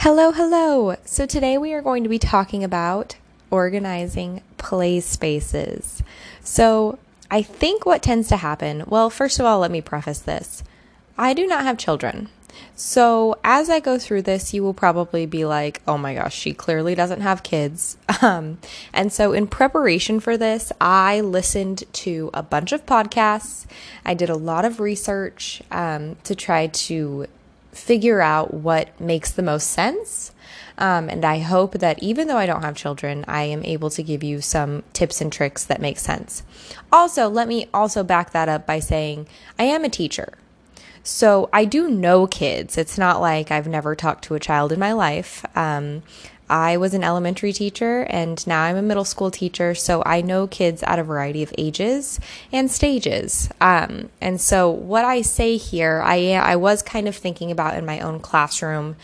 Hello, hello. So today we are going to be talking about organizing play spaces. So I think what tends to happen, well, first of all, let me preface this. I do not have children. So as I go through this, you will probably be like, oh my gosh, she clearly doesn't have kids. Um, and so in preparation for this, I listened to a bunch of podcasts. I did a lot of research um, to try to figure out what makes the most sense. Um, and I hope that even though I don't have children, I am able to give you some tips and tricks that make sense. Also, let me also back that up by saying I am a teacher. So I do know kids. It's not like I've never talked to a child in my life. Um, I was an elementary teacher and now I'm a middle school teacher, so I know kids at a variety of ages and stages. Um, and so, what I say here, I, I was kind of thinking about in my own classroom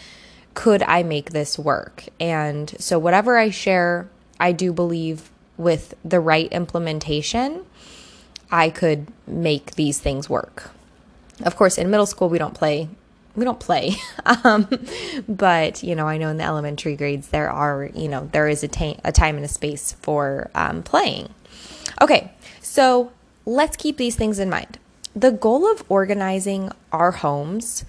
could I make this work? And so, whatever I share, I do believe with the right implementation, I could make these things work. Of course, in middle school, we don't play. We don't play. um, but, you know, I know in the elementary grades, there are, you know, there is a, ta- a time and a space for um, playing. Okay, so let's keep these things in mind. The goal of organizing our homes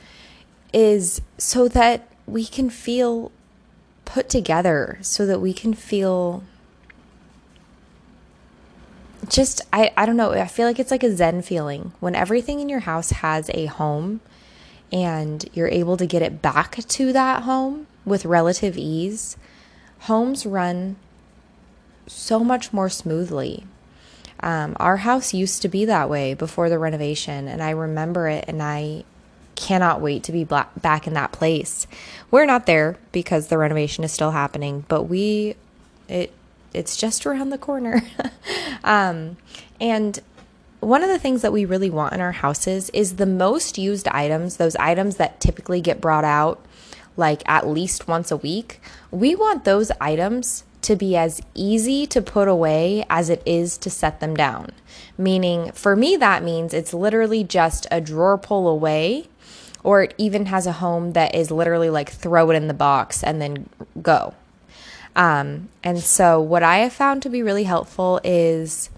is so that we can feel put together, so that we can feel just I, I don't know i feel like it's like a zen feeling when everything in your house has a home and you're able to get it back to that home with relative ease homes run so much more smoothly um, our house used to be that way before the renovation and i remember it and i cannot wait to be back in that place we're not there because the renovation is still happening but we it it's just around the corner. um, and one of the things that we really want in our houses is the most used items, those items that typically get brought out like at least once a week. We want those items to be as easy to put away as it is to set them down. Meaning, for me, that means it's literally just a drawer pull away, or it even has a home that is literally like throw it in the box and then go. Um, and so, what I have found to be really helpful is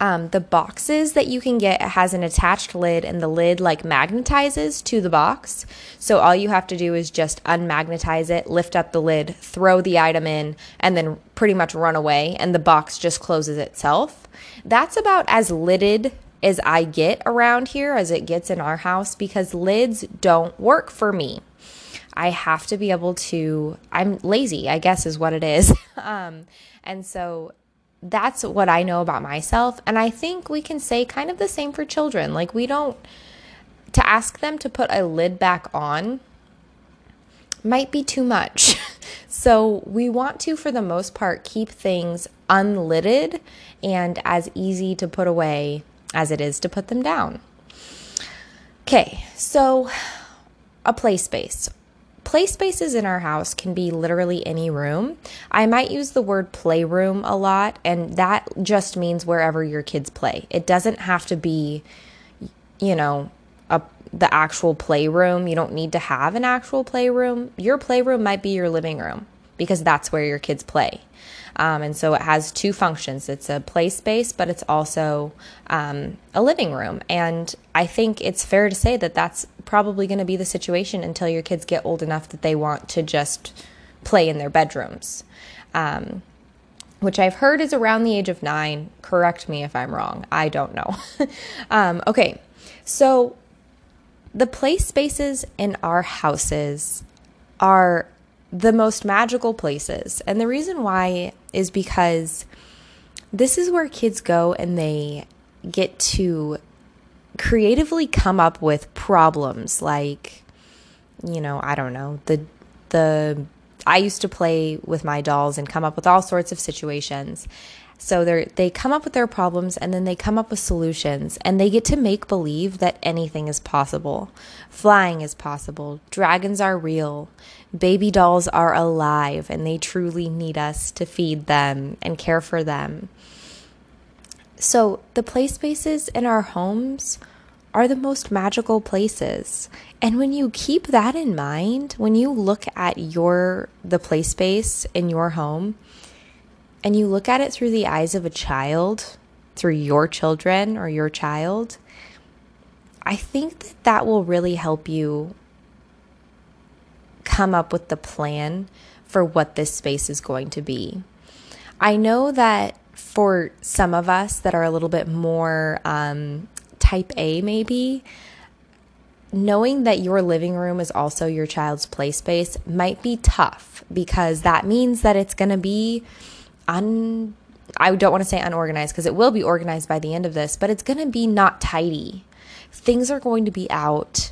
um, the boxes that you can get has an attached lid, and the lid like magnetizes to the box. So, all you have to do is just unmagnetize it, lift up the lid, throw the item in, and then pretty much run away, and the box just closes itself. That's about as lidded as I get around here as it gets in our house because lids don't work for me. I have to be able to, I'm lazy, I guess is what it is. um, and so that's what I know about myself. And I think we can say kind of the same for children. Like, we don't, to ask them to put a lid back on might be too much. so, we want to, for the most part, keep things unlidded and as easy to put away as it is to put them down. Okay, so a play space play spaces in our house can be literally any room. I might use the word playroom a lot, and that just means wherever your kids play. It doesn't have to be, you know, a, the actual playroom. You don't need to have an actual playroom. Your playroom might be your living room because that's where your kids play. Um, and so it has two functions it's a play space, but it's also um, a living room. And I think it's fair to say that that's probably going to be the situation until your kids get old enough that they want to just play in their bedrooms. Um, which I've heard is around the age of nine. Correct me if I'm wrong. I don't know. um, okay, so the play spaces in our houses are the most magical places. And the reason why is because this is where kids go and they get to creatively come up with problems like you know, I don't know, the the I used to play with my dolls and come up with all sorts of situations. So they they come up with their problems and then they come up with solutions and they get to make believe that anything is possible. Flying is possible. Dragons are real. Baby dolls are alive and they truly need us to feed them and care for them. So the play spaces in our homes are the most magical places. And when you keep that in mind, when you look at your the play space in your home and you look at it through the eyes of a child, through your children or your child, I think that that will really help you come up with the plan for what this space is going to be. I know that for some of us that are a little bit more um, type A, maybe, knowing that your living room is also your child's play space might be tough because that means that it's going to be un I don't want to say unorganized because it will be organized by the end of this, but it's going to be not tidy. Things are going to be out.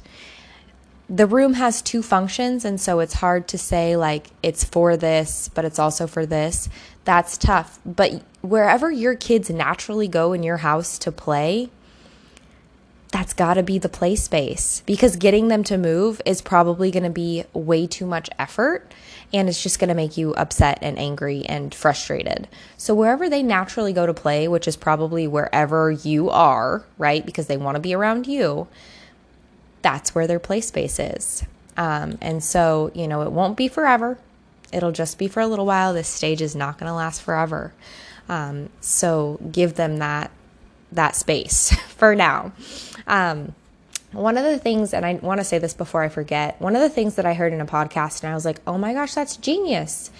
The room has two functions, and so it's hard to say, like, it's for this, but it's also for this. That's tough. But wherever your kids naturally go in your house to play, that's got to be the play space because getting them to move is probably going to be way too much effort and it's just going to make you upset and angry and frustrated. So, wherever they naturally go to play, which is probably wherever you are, right? Because they want to be around you, that's where their play space is. Um, and so, you know, it won't be forever, it'll just be for a little while. This stage is not going to last forever. Um, so, give them that that space for now. Um, one of the things, and I want to say this before I forget, one of the things that I heard in a podcast, and I was like, oh my gosh, that's genius,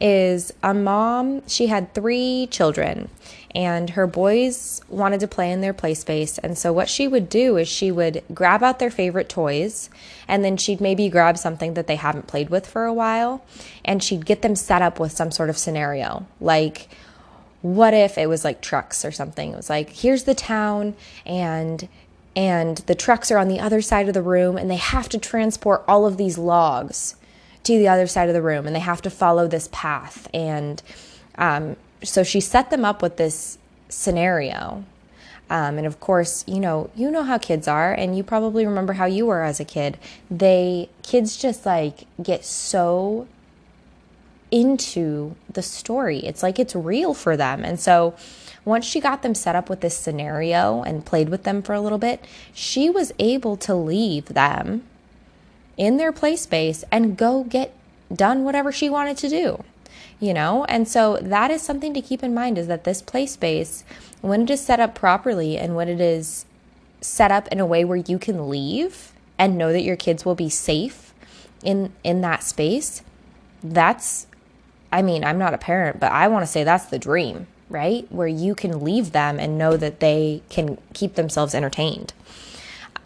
is a mom, she had three children, and her boys wanted to play in their play space. And so, what she would do is she would grab out their favorite toys, and then she'd maybe grab something that they haven't played with for a while, and she'd get them set up with some sort of scenario. Like, what if it was like trucks or something? It was like, here's the town, and and the trucks are on the other side of the room and they have to transport all of these logs to the other side of the room and they have to follow this path and um, so she set them up with this scenario. Um, and of course you know you know how kids are and you probably remember how you were as a kid. They kids just like get so into the story. It's like it's real for them. And so once she got them set up with this scenario and played with them for a little bit, she was able to leave them in their play space and go get done whatever she wanted to do. You know, and so that is something to keep in mind is that this play space, when it is set up properly and when it is set up in a way where you can leave and know that your kids will be safe in in that space, that's I mean, I'm not a parent, but I want to say that's the dream right? Where you can leave them and know that they can keep themselves entertained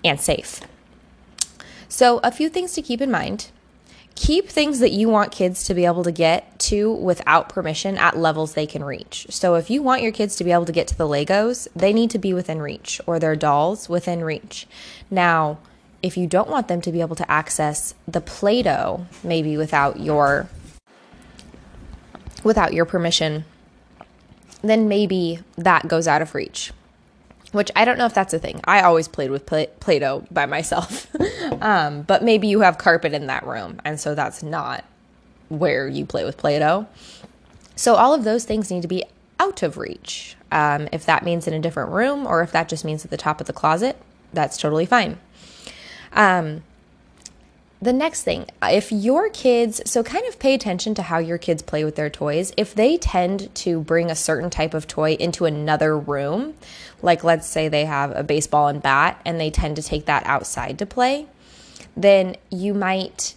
and safe. So, a few things to keep in mind. Keep things that you want kids to be able to get to without permission at levels they can reach. So, if you want your kids to be able to get to the Legos, they need to be within reach or their dolls within reach. Now, if you don't want them to be able to access the Play Doh, maybe without your without your permission, then maybe that goes out of reach. Which I don't know if that's a thing. I always played with Play Doh by myself. um, but maybe you have carpet in that room, and so that's not where you play with Play Doh. So all of those things need to be out of reach. Um, if that means in a different room or if that just means at the top of the closet, that's totally fine. Um, the next thing, if your kids, so kind of pay attention to how your kids play with their toys. If they tend to bring a certain type of toy into another room, like let's say they have a baseball and bat and they tend to take that outside to play, then you might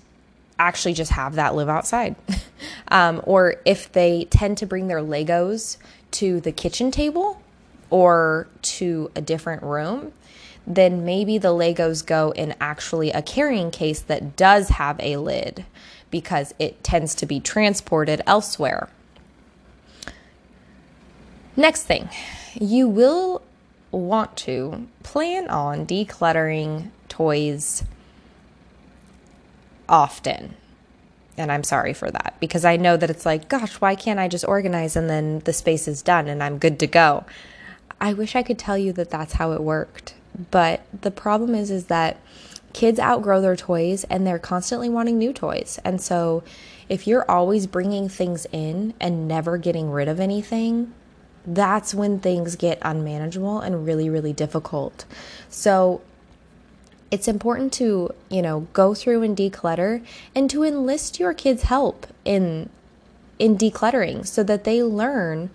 actually just have that live outside. um, or if they tend to bring their Legos to the kitchen table or to a different room, then maybe the Legos go in actually a carrying case that does have a lid because it tends to be transported elsewhere. Next thing, you will want to plan on decluttering toys often. And I'm sorry for that because I know that it's like, gosh, why can't I just organize and then the space is done and I'm good to go? I wish I could tell you that that's how it worked. But the problem is is that kids outgrow their toys and they're constantly wanting new toys. And so if you're always bringing things in and never getting rid of anything, that's when things get unmanageable and really really difficult. So it's important to, you know, go through and declutter and to enlist your kids' help in in decluttering so that they learn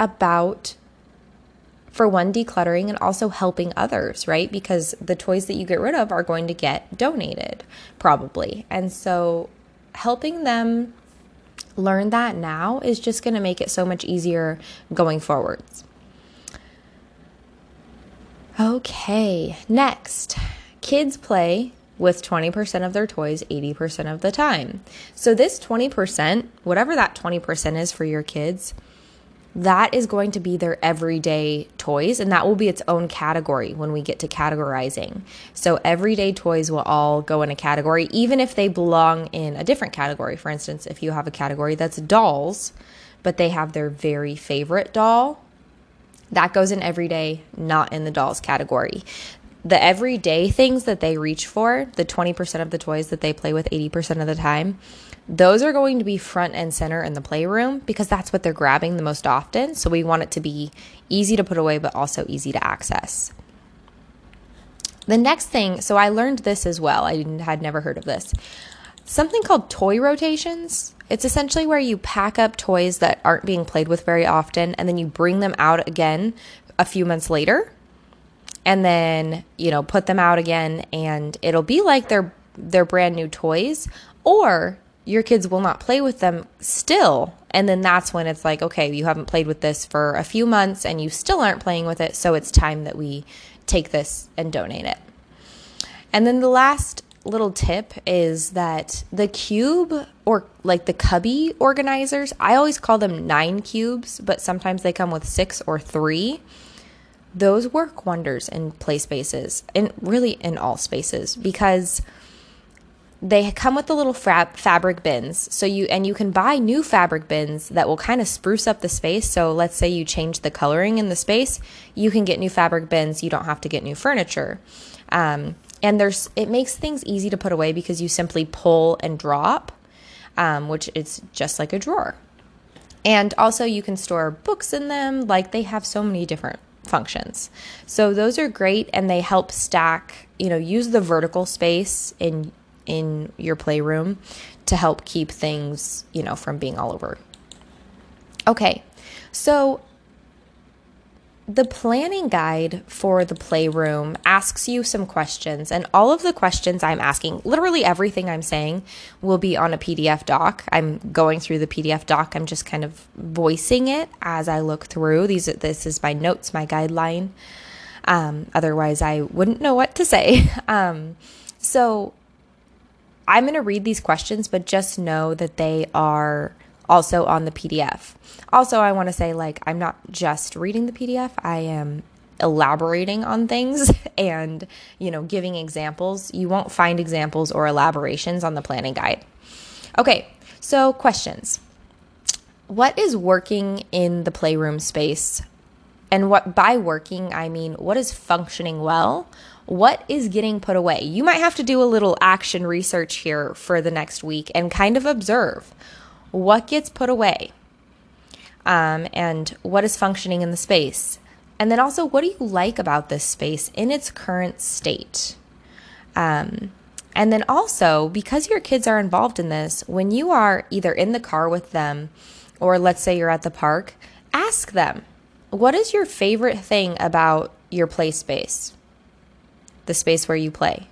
about for one decluttering and also helping others, right? Because the toys that you get rid of are going to get donated probably. And so helping them learn that now is just going to make it so much easier going forwards. Okay, next. Kids play with 20% of their toys 80% of the time. So, this 20%, whatever that 20% is for your kids, that is going to be their everyday toys, and that will be its own category when we get to categorizing. So, everyday toys will all go in a category, even if they belong in a different category. For instance, if you have a category that's dolls, but they have their very favorite doll, that goes in everyday, not in the dolls category the everyday things that they reach for, the 20% of the toys that they play with 80% of the time, those are going to be front and center in the playroom because that's what they're grabbing the most often. So we want it to be easy to put away, but also easy to access. The next thing, so I learned this as well. I had never heard of this. Something called toy rotations. It's essentially where you pack up toys that aren't being played with very often and then you bring them out again a few months later and then, you know, put them out again and it'll be like they're they're brand new toys or your kids will not play with them still. And then that's when it's like, okay, you haven't played with this for a few months and you still aren't playing with it, so it's time that we take this and donate it. And then the last little tip is that the cube or like the cubby organizers, I always call them nine cubes, but sometimes they come with six or three those work wonders in play spaces and really in all spaces because they come with the little fab- fabric bins. So you and you can buy new fabric bins that will kind of spruce up the space. So let's say you change the coloring in the space you can get new fabric bins. You don't have to get new furniture. Um, and there's it makes things easy to put away because you simply pull and drop um, which is just like a drawer. And also you can store books in them. Like they have so many different functions. So those are great and they help stack, you know, use the vertical space in in your playroom to help keep things, you know, from being all over. Okay. So the planning guide for the playroom asks you some questions, and all of the questions I'm asking, literally everything I'm saying, will be on a PDF doc. I'm going through the PDF doc. I'm just kind of voicing it as I look through. These, this is my notes, my guideline. Um, otherwise, I wouldn't know what to say. Um, so I'm going to read these questions, but just know that they are also on the PDF. Also, I want to say, like, I'm not just reading the PDF, I am elaborating on things and, you know, giving examples. You won't find examples or elaborations on the planning guide. Okay, so questions. What is working in the playroom space? And what by working, I mean what is functioning well? What is getting put away? You might have to do a little action research here for the next week and kind of observe what gets put away um, and what is functioning in the space. And then also, what do you like about this space in its current state? Um, and then also, because your kids are involved in this, when you are either in the car with them or let's say you're at the park, ask them, what is your favorite thing about your play space? The space where you play.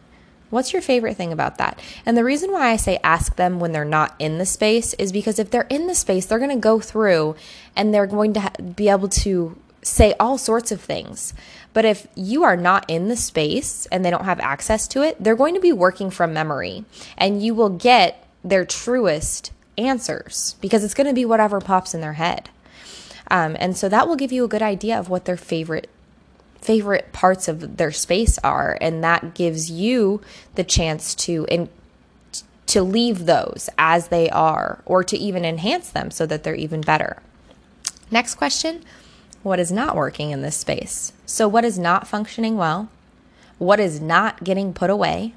What's your favorite thing about that? And the reason why I say ask them when they're not in the space is because if they're in the space, they're going to go through and they're going to ha- be able to say all sorts of things. But if you are not in the space and they don't have access to it, they're going to be working from memory and you will get their truest answers because it's going to be whatever pops in their head. Um, and so that will give you a good idea of what their favorite favorite parts of their space are and that gives you the chance to in, to leave those as they are or to even enhance them so that they're even better. Next question, what is not working in this space? So what is not functioning well? What is not getting put away?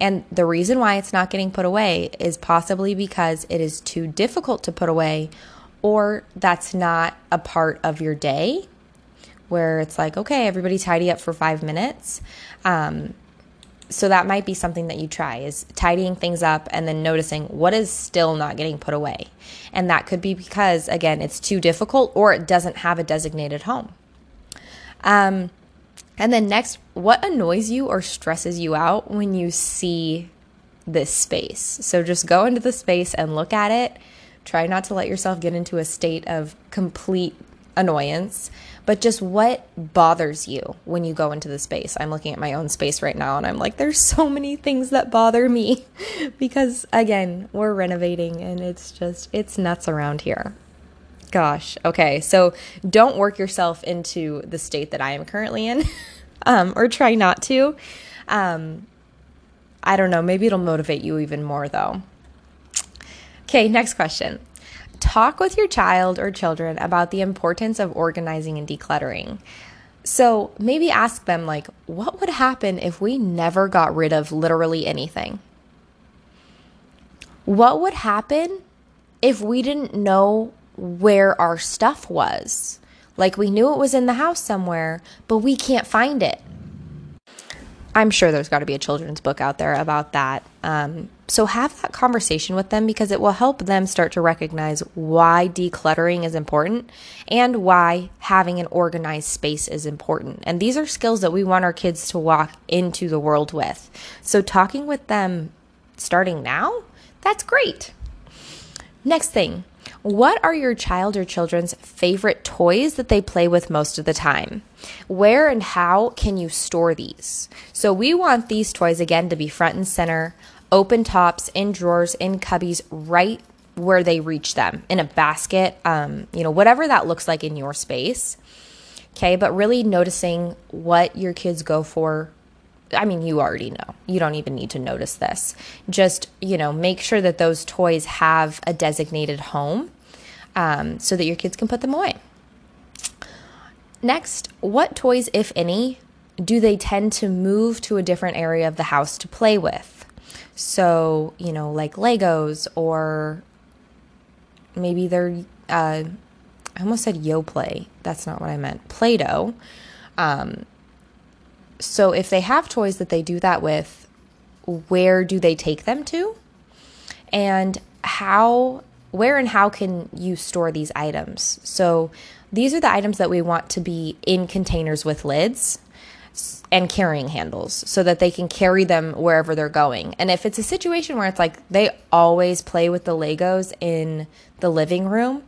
And the reason why it's not getting put away is possibly because it is too difficult to put away or that's not a part of your day where it's like, okay, everybody tidy up for five minutes. Um, so that might be something that you try is tidying things up and then noticing what is still not getting put away. And that could be because again, it's too difficult or it doesn't have a designated home. Um, and then next, what annoys you or stresses you out when you see this space? So just go into the space and look at it. Try not to let yourself get into a state of complete annoyance, but just what bothers you when you go into the space. I'm looking at my own space right now and I'm like, there's so many things that bother me because, again, we're renovating and it's just, it's nuts around here. Gosh, okay, so don't work yourself into the state that I am currently in um, or try not to. Um, I don't know, maybe it'll motivate you even more though. Okay, next question. Talk with your child or children about the importance of organizing and decluttering. So maybe ask them, like, what would happen if we never got rid of literally anything? What would happen if we didn't know where our stuff was? Like we knew it was in the house somewhere, but we can't find it. I'm sure there's got to be a children's book out there about that. Um, so have that conversation with them because it will help them start to recognize why decluttering is important and why having an organized space is important. And these are skills that we want our kids to walk into the world with. So talking with them starting now, that's great. Next thing, what are your child or children's favorite toys that they play with most of the time? Where and how can you store these? So, we want these toys again to be front and center, open tops, in drawers, in cubbies, right where they reach them in a basket, um, you know, whatever that looks like in your space. Okay, but really noticing what your kids go for I mean, you already know. You don't even need to notice this. Just, you know, make sure that those toys have a designated home um, so that your kids can put them away. Next, what toys, if any, do they tend to move to a different area of the house to play with? So, you know, like Legos or maybe they're, uh, I almost said Yoplait. That's not what I meant. Play Doh. Um, so if they have toys that they do that with, where do they take them to? And how, where and how can you store these items? So these are the items that we want to be in containers with lids and carrying handles so that they can carry them wherever they're going. And if it's a situation where it's like they always play with the Legos in the living room,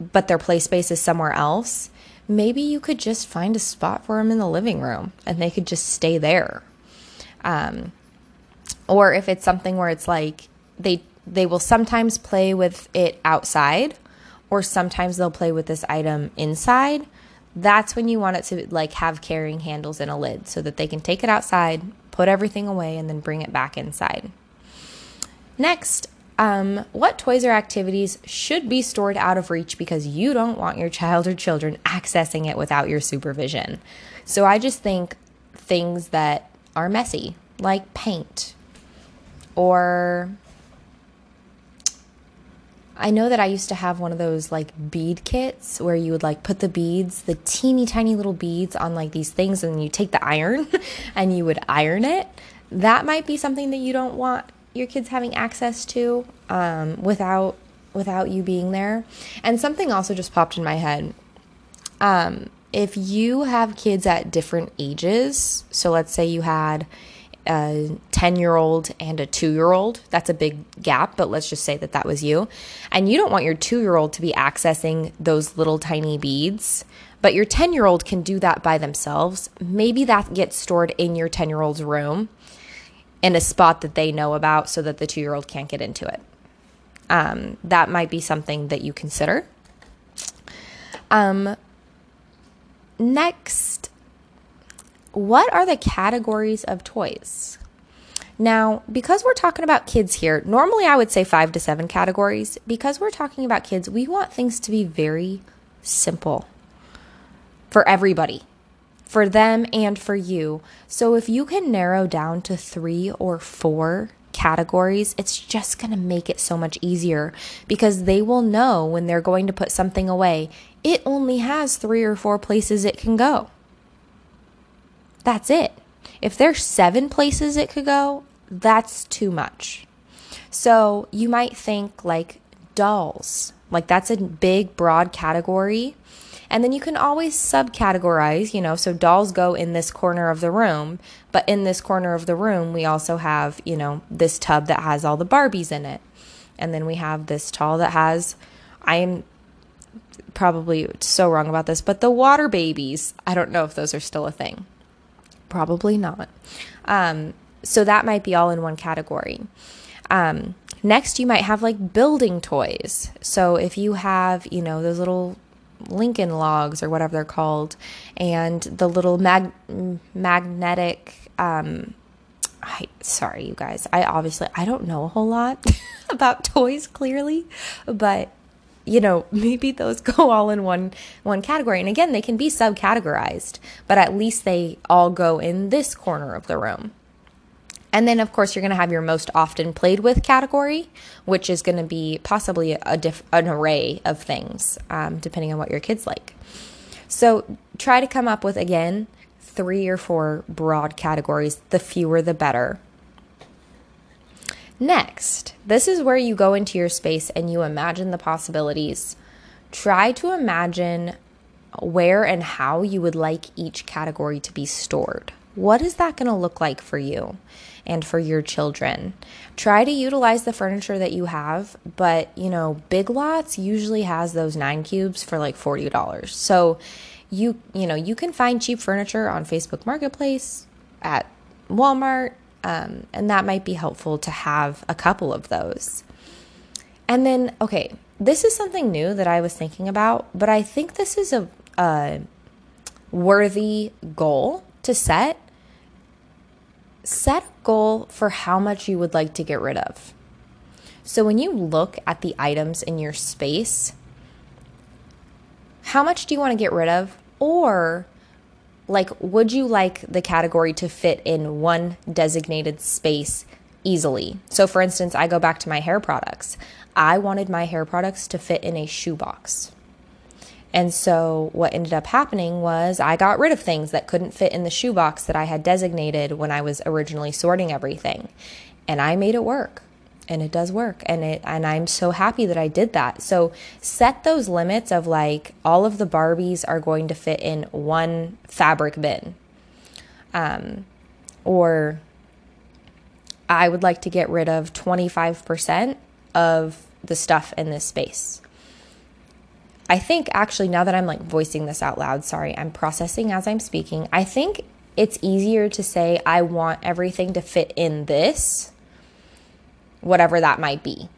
but their play space is somewhere else, maybe you could just find a spot for them in the living room and they could just stay there. Um, or if it's something where it's like they they will sometimes play with it outside or sometimes they'll play with this item inside that's when you want it to like have carrying handles and a lid so that they can take it outside put everything away and then bring it back inside next um, what toys or activities should be stored out of reach because you don't want your child or children accessing it without your supervision? So I just think things that are messy, like paint, or I know that I used to have one of those like bead kits where you would like put the beads, the teeny tiny little beads on like these things, and you take the iron and you would iron it. That might be something that you don't want your kids having access to um, without without you being there. And something also just popped in my head. Um, if you have kids at different ages, so let's say you had a 10 year old and a two year old, that's a big gap, but let's just say that that was you. And you don't want your two year old to be accessing those little tiny beads, but your 10 year old can do that by themselves. Maybe that gets stored in your 10 year old's room in a spot that they know about so that the two year old can't get into it. Um, that might be something that you consider. Um, next, what are the categories of toys? Now, because we're talking about kids here, normally I would say five to seven categories. Because we're talking about kids, we want things to be very simple for everybody for them and for you. So if you can narrow down to three or four categories, it's just going to make it so much easier because they will know when they're going to put something away, it only has three or four places it can go. That's it. If there's seven places it could go, that's too much. So you might think like dolls, like that's a big, broad category. And then you can always subcategorize, you know, so dolls go in this corner of the room, but in this corner of the room, we also have, you know, this tub that has all the Barbies in it. And then we have this tall that has, I am probably so wrong about this, but the water babies, I don't know if those are still a thing. Probably not. Um, so that might be all in one category. Um, next, you might have like building toys. So if you have, you know, those little Lincoln logs or whatever they're called, and the little mag- magnetic. Um, I, sorry, you guys. I obviously I don't know a whole lot about toys clearly, but you know maybe those go all in one one category. And again, they can be subcategorized, but at least they all go in this corner of the room. And then, of course, you're going to have your most often played with category, which is going to be possibly a diff- an array of things, um, depending on what your kids like. So try to come up with, again, three or four broad categories. The fewer, the better. Next, this is where you go into your space and you imagine the possibilities. Try to imagine where and how you would like each category to be stored. What is that going to look like for you? and for your children. Try to utilize the furniture that you have, but you know, Big Lots usually has those 9 cubes for like $40. So you you know, you can find cheap furniture on Facebook Marketplace, at Walmart, um, and that might be helpful to have a couple of those. And then, okay, this is something new that I was thinking about, but I think this is a, a worthy goal to set set a goal for how much you would like to get rid of. So when you look at the items in your space, how much do you want to get rid of? Or, like, would you like the category to fit in one designated space easily? So, for instance, I go back to my hair products. I wanted my hair products to fit in a shoebox. And so what ended up happening was I got rid of things that couldn't fit in the shoebox that I had designated when I was originally sorting everything. And I made it work. And it does work. And it and I'm so happy that I did that. So set those limits of like all of the Barbies are going to fit in one fabric bin. Um or I would like to get rid of 25% of the stuff in this space I think actually, now that I'm like voicing this out loud, sorry, I'm processing as I'm speaking. I think it's easier to say, I want everything to fit in this, whatever that might be.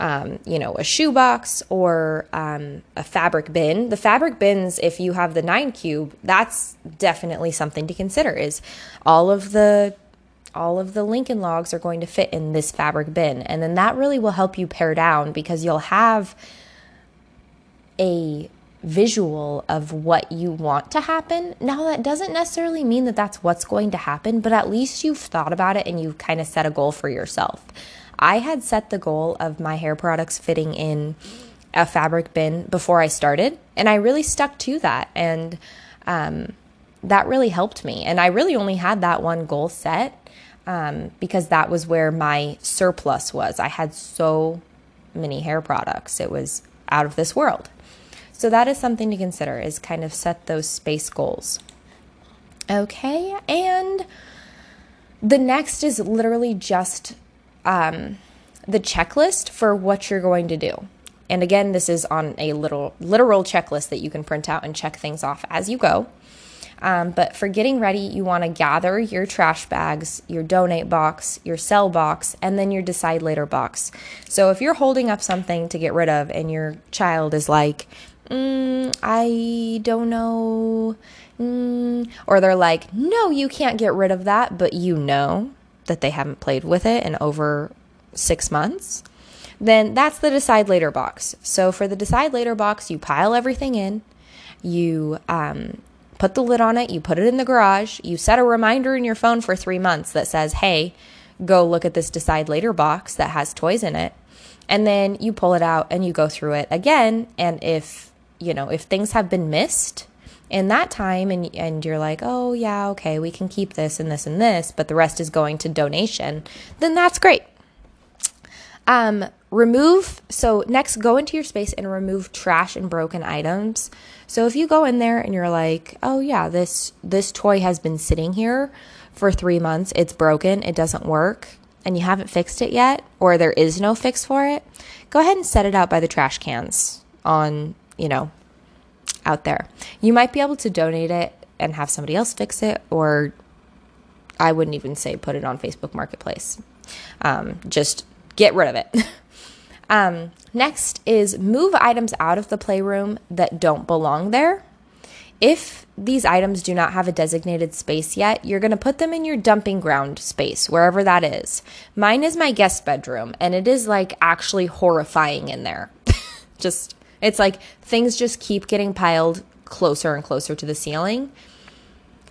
Um, you know, a shoebox or um, a fabric bin. The fabric bins, if you have the nine cube, that's definitely something to consider. Is all of the all of the Lincoln logs are going to fit in this fabric bin, and then that really will help you pare down because you'll have a visual of what you want to happen. Now, that doesn't necessarily mean that that's what's going to happen, but at least you've thought about it and you've kind of set a goal for yourself. I had set the goal of my hair products fitting in a fabric bin before I started, and I really stuck to that. And um, that really helped me. And I really only had that one goal set um, because that was where my surplus was. I had so many hair products, it was out of this world. So that is something to consider is kind of set those space goals. Okay, and the next is literally just um, the checklist for what you're going to do. And again, this is on a little literal checklist that you can print out and check things off as you go. Um, but for getting ready, you want to gather your trash bags, your donate box, your sell box, and then your decide later box. So if you're holding up something to get rid of and your child is like, mm, I don't know. Mm, or they're like, no, you can't get rid of that, but you know that they haven't played with it in over six months, then that's the decide later box. So for the decide later box, you pile everything in, you um, put the lid on it, you put it in the garage, you set a reminder in your phone for three months that says, hey, go look at this decide later box that has toys in it. And then you pull it out and you go through it again. And if you know, if things have been missed, in that time and and you're like, "Oh, yeah, okay, we can keep this and this and this, but the rest is going to donation." Then that's great. Um remove so next go into your space and remove trash and broken items. So if you go in there and you're like, "Oh yeah, this this toy has been sitting here for 3 months. It's broken. It doesn't work." And you haven't fixed it yet, or there is no fix for it, go ahead and set it out by the trash cans on, you know, out there. You might be able to donate it and have somebody else fix it, or I wouldn't even say put it on Facebook Marketplace. Um, just get rid of it. um, next is move items out of the playroom that don't belong there. If these items do not have a designated space yet, you're going to put them in your dumping ground space, wherever that is. Mine is my guest bedroom, and it is like actually horrifying in there. just it's like things just keep getting piled closer and closer to the ceiling.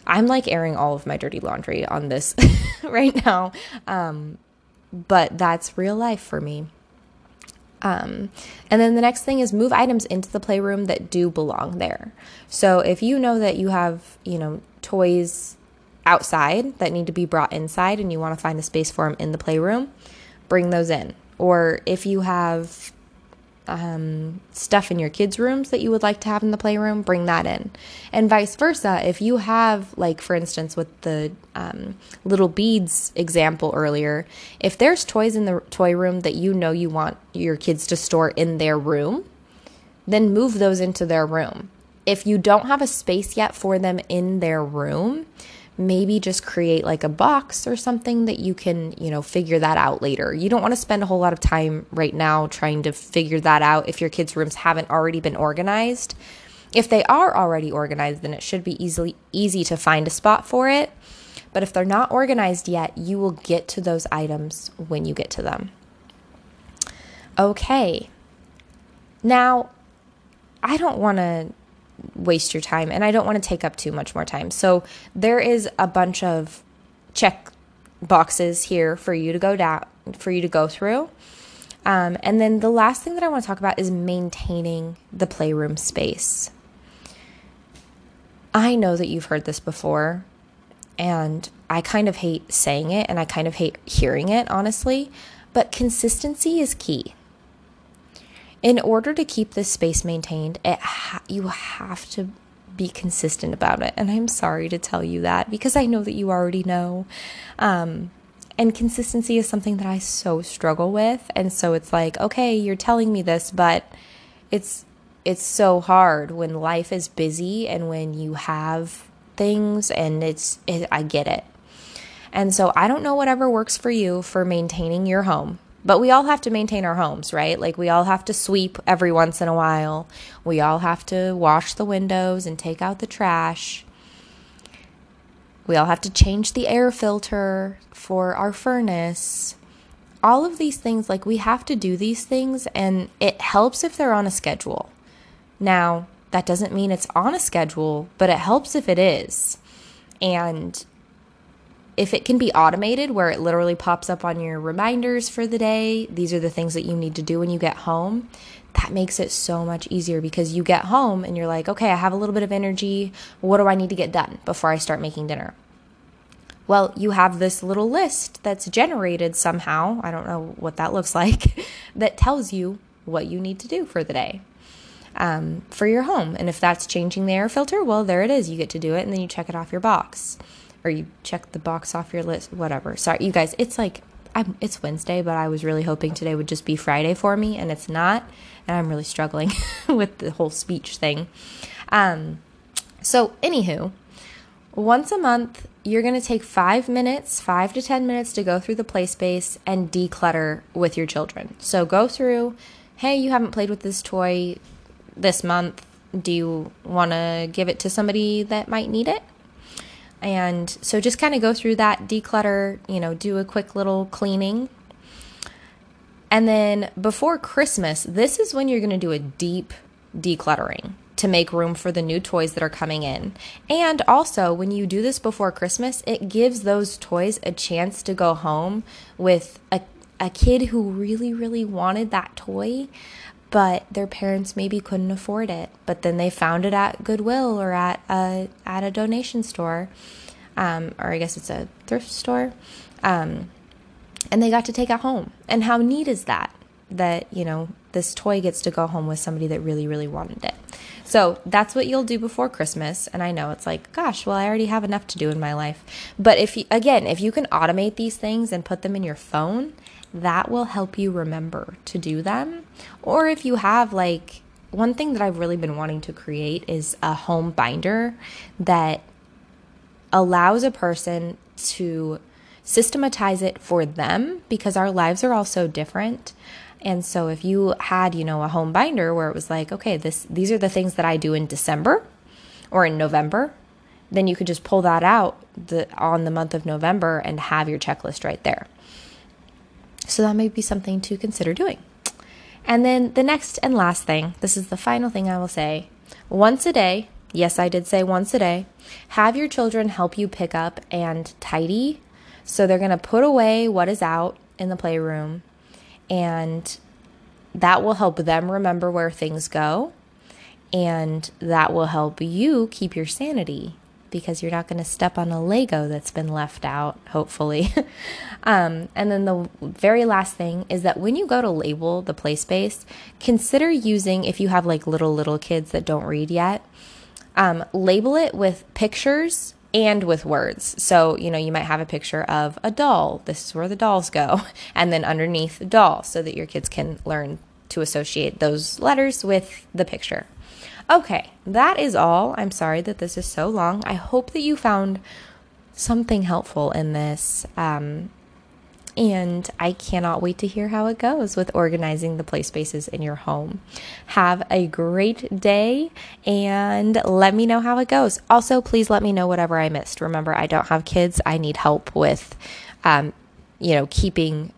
I'm like airing all of my dirty laundry on this right now. Um, but that's real life for me. Um, and then the next thing is move items into the playroom that do belong there. So if you know that you have, you know, toys outside that need to be brought inside and you want to find a space for them in the playroom, bring those in. Or if you have um, stuff in your kids' rooms that you would like to have in the playroom, bring that in. And vice versa. If you have, like, for instance, with the um, little beads example earlier, if there's toys in the toy room that you know you want your kids to store in their room, then move those into their room. If you don't have a space yet for them in their room, maybe just create like a box or something that you can, you know, figure that out later. You don't want to spend a whole lot of time right now trying to figure that out if your kids' rooms haven't already been organized. If they are already organized, then it should be easily easy to find a spot for it. But if they're not organized yet, you will get to those items when you get to them. Okay. Now, I don't want to waste your time and I don't want to take up too much more time. So there is a bunch of check boxes here for you to go down for you to go through. Um, and then the last thing that I want to talk about is maintaining the playroom space. I know that you've heard this before, and I kind of hate saying it and I kind of hate hearing it, honestly, but consistency is key in order to keep this space maintained, it ha- you have to be consistent about it. And I'm sorry to tell you that because I know that you already know. Um, and consistency is something that I so struggle with. And so it's like, okay, you're telling me this, but it's it's so hard when life is busy and when you have things and it's it, I get it. And so I don't know whatever works for you for maintaining your home but we all have to maintain our homes, right? Like we all have to sweep every once in a while. We all have to wash the windows and take out the trash. We all have to change the air filter for our furnace. All of these things, like we have to do these things, and it helps if they're on a schedule. Now, that doesn't mean it's on a schedule, but it helps if it is. And if it can be automated where it literally pops up on your reminders for the day, these are the things that you need to do when you get home, that makes it so much easier because you get home and you're like, okay, I have a little bit of energy. What do I need to get done before I start making dinner? Well, you have this little list that's generated somehow. I don't know what that looks like, that tells you what you need to do for the day. Um, for your home. And if that's changing the air filter, well, there it is. You get to do it and then you check it off your box or you check the box off your list, whatever. Sorry, you guys, it's like I'm, it's Wednesday, but I was really hoping today would just be Friday for me, and it's not. And I'm really struggling with the whole speech thing. Um, so, anywho, once a month, you're going to take five minutes, five to 10 minutes to go through the play space and declutter with your children. So, go through, hey, you haven't played with this toy this month. Do you want to give it to somebody that might need it? And so just kind of go through that, declutter, you know, do a quick little cleaning. And then before Christmas, this is when you're going to do a deep decluttering to make room for the new toys that are coming in. And also, when you do this before Christmas, it gives those toys a chance to go home with a, a kid who really, really wanted that toy, but their parents maybe couldn't afford it. But then they found it at Goodwill or at a at a donation store, um, or I guess it's a thrift store, um, and they got to take it home. And how neat is that? That you know this toy gets to go home with somebody that really really wanted it. So that's what you'll do before Christmas. And I know it's like, gosh, well, I already have enough to do in my life. But if you, again, if you can automate these things and put them in your phone, that will help you remember to do them. Or if you have like one thing that I've really been wanting to create is a home binder that allows a person to systematize it for them because our lives are all so different. And so if you had, you know, a home binder where it was like, okay, this these are the things that I do in December or in November, then you could just pull that out the, on the month of November and have your checklist right there. So that may be something to consider doing. And then the next and last thing, this is the final thing I will say. Once a day, yes, I did say once a day, have your children help you pick up and tidy. So they're going to put away what is out in the playroom, and that will help them remember where things go. And that will help you keep your sanity because you're not going to step on a Lego that's been left out, hopefully. um, and then the very last thing is that when you go to label the play space, consider using, if you have like little, little kids that don't read yet, um, label it with pictures and with words. So, you know, you might have a picture of a doll. This is where the dolls go. And then underneath doll so that your kids can learn to associate those letters with the picture. Okay, that is all. I'm sorry that this is so long. I hope that you found something helpful in this. Um, and I cannot wait to hear how it goes with organizing the play spaces in your home. Have a great day and let me know how it goes. Also, please let me know whatever I missed. Remember, I don't have kids, I need help with, um, you know, keeping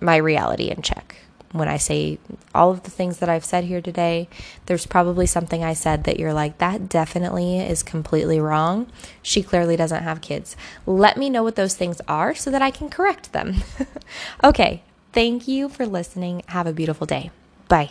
my reality in check when I say all of the things that I've said here today, there's probably something I said that you're like, that definitely is completely wrong. She clearly doesn't have kids. Let me know what those things are so that I can correct them. okay, thank you for listening. Have a beautiful day. Bye.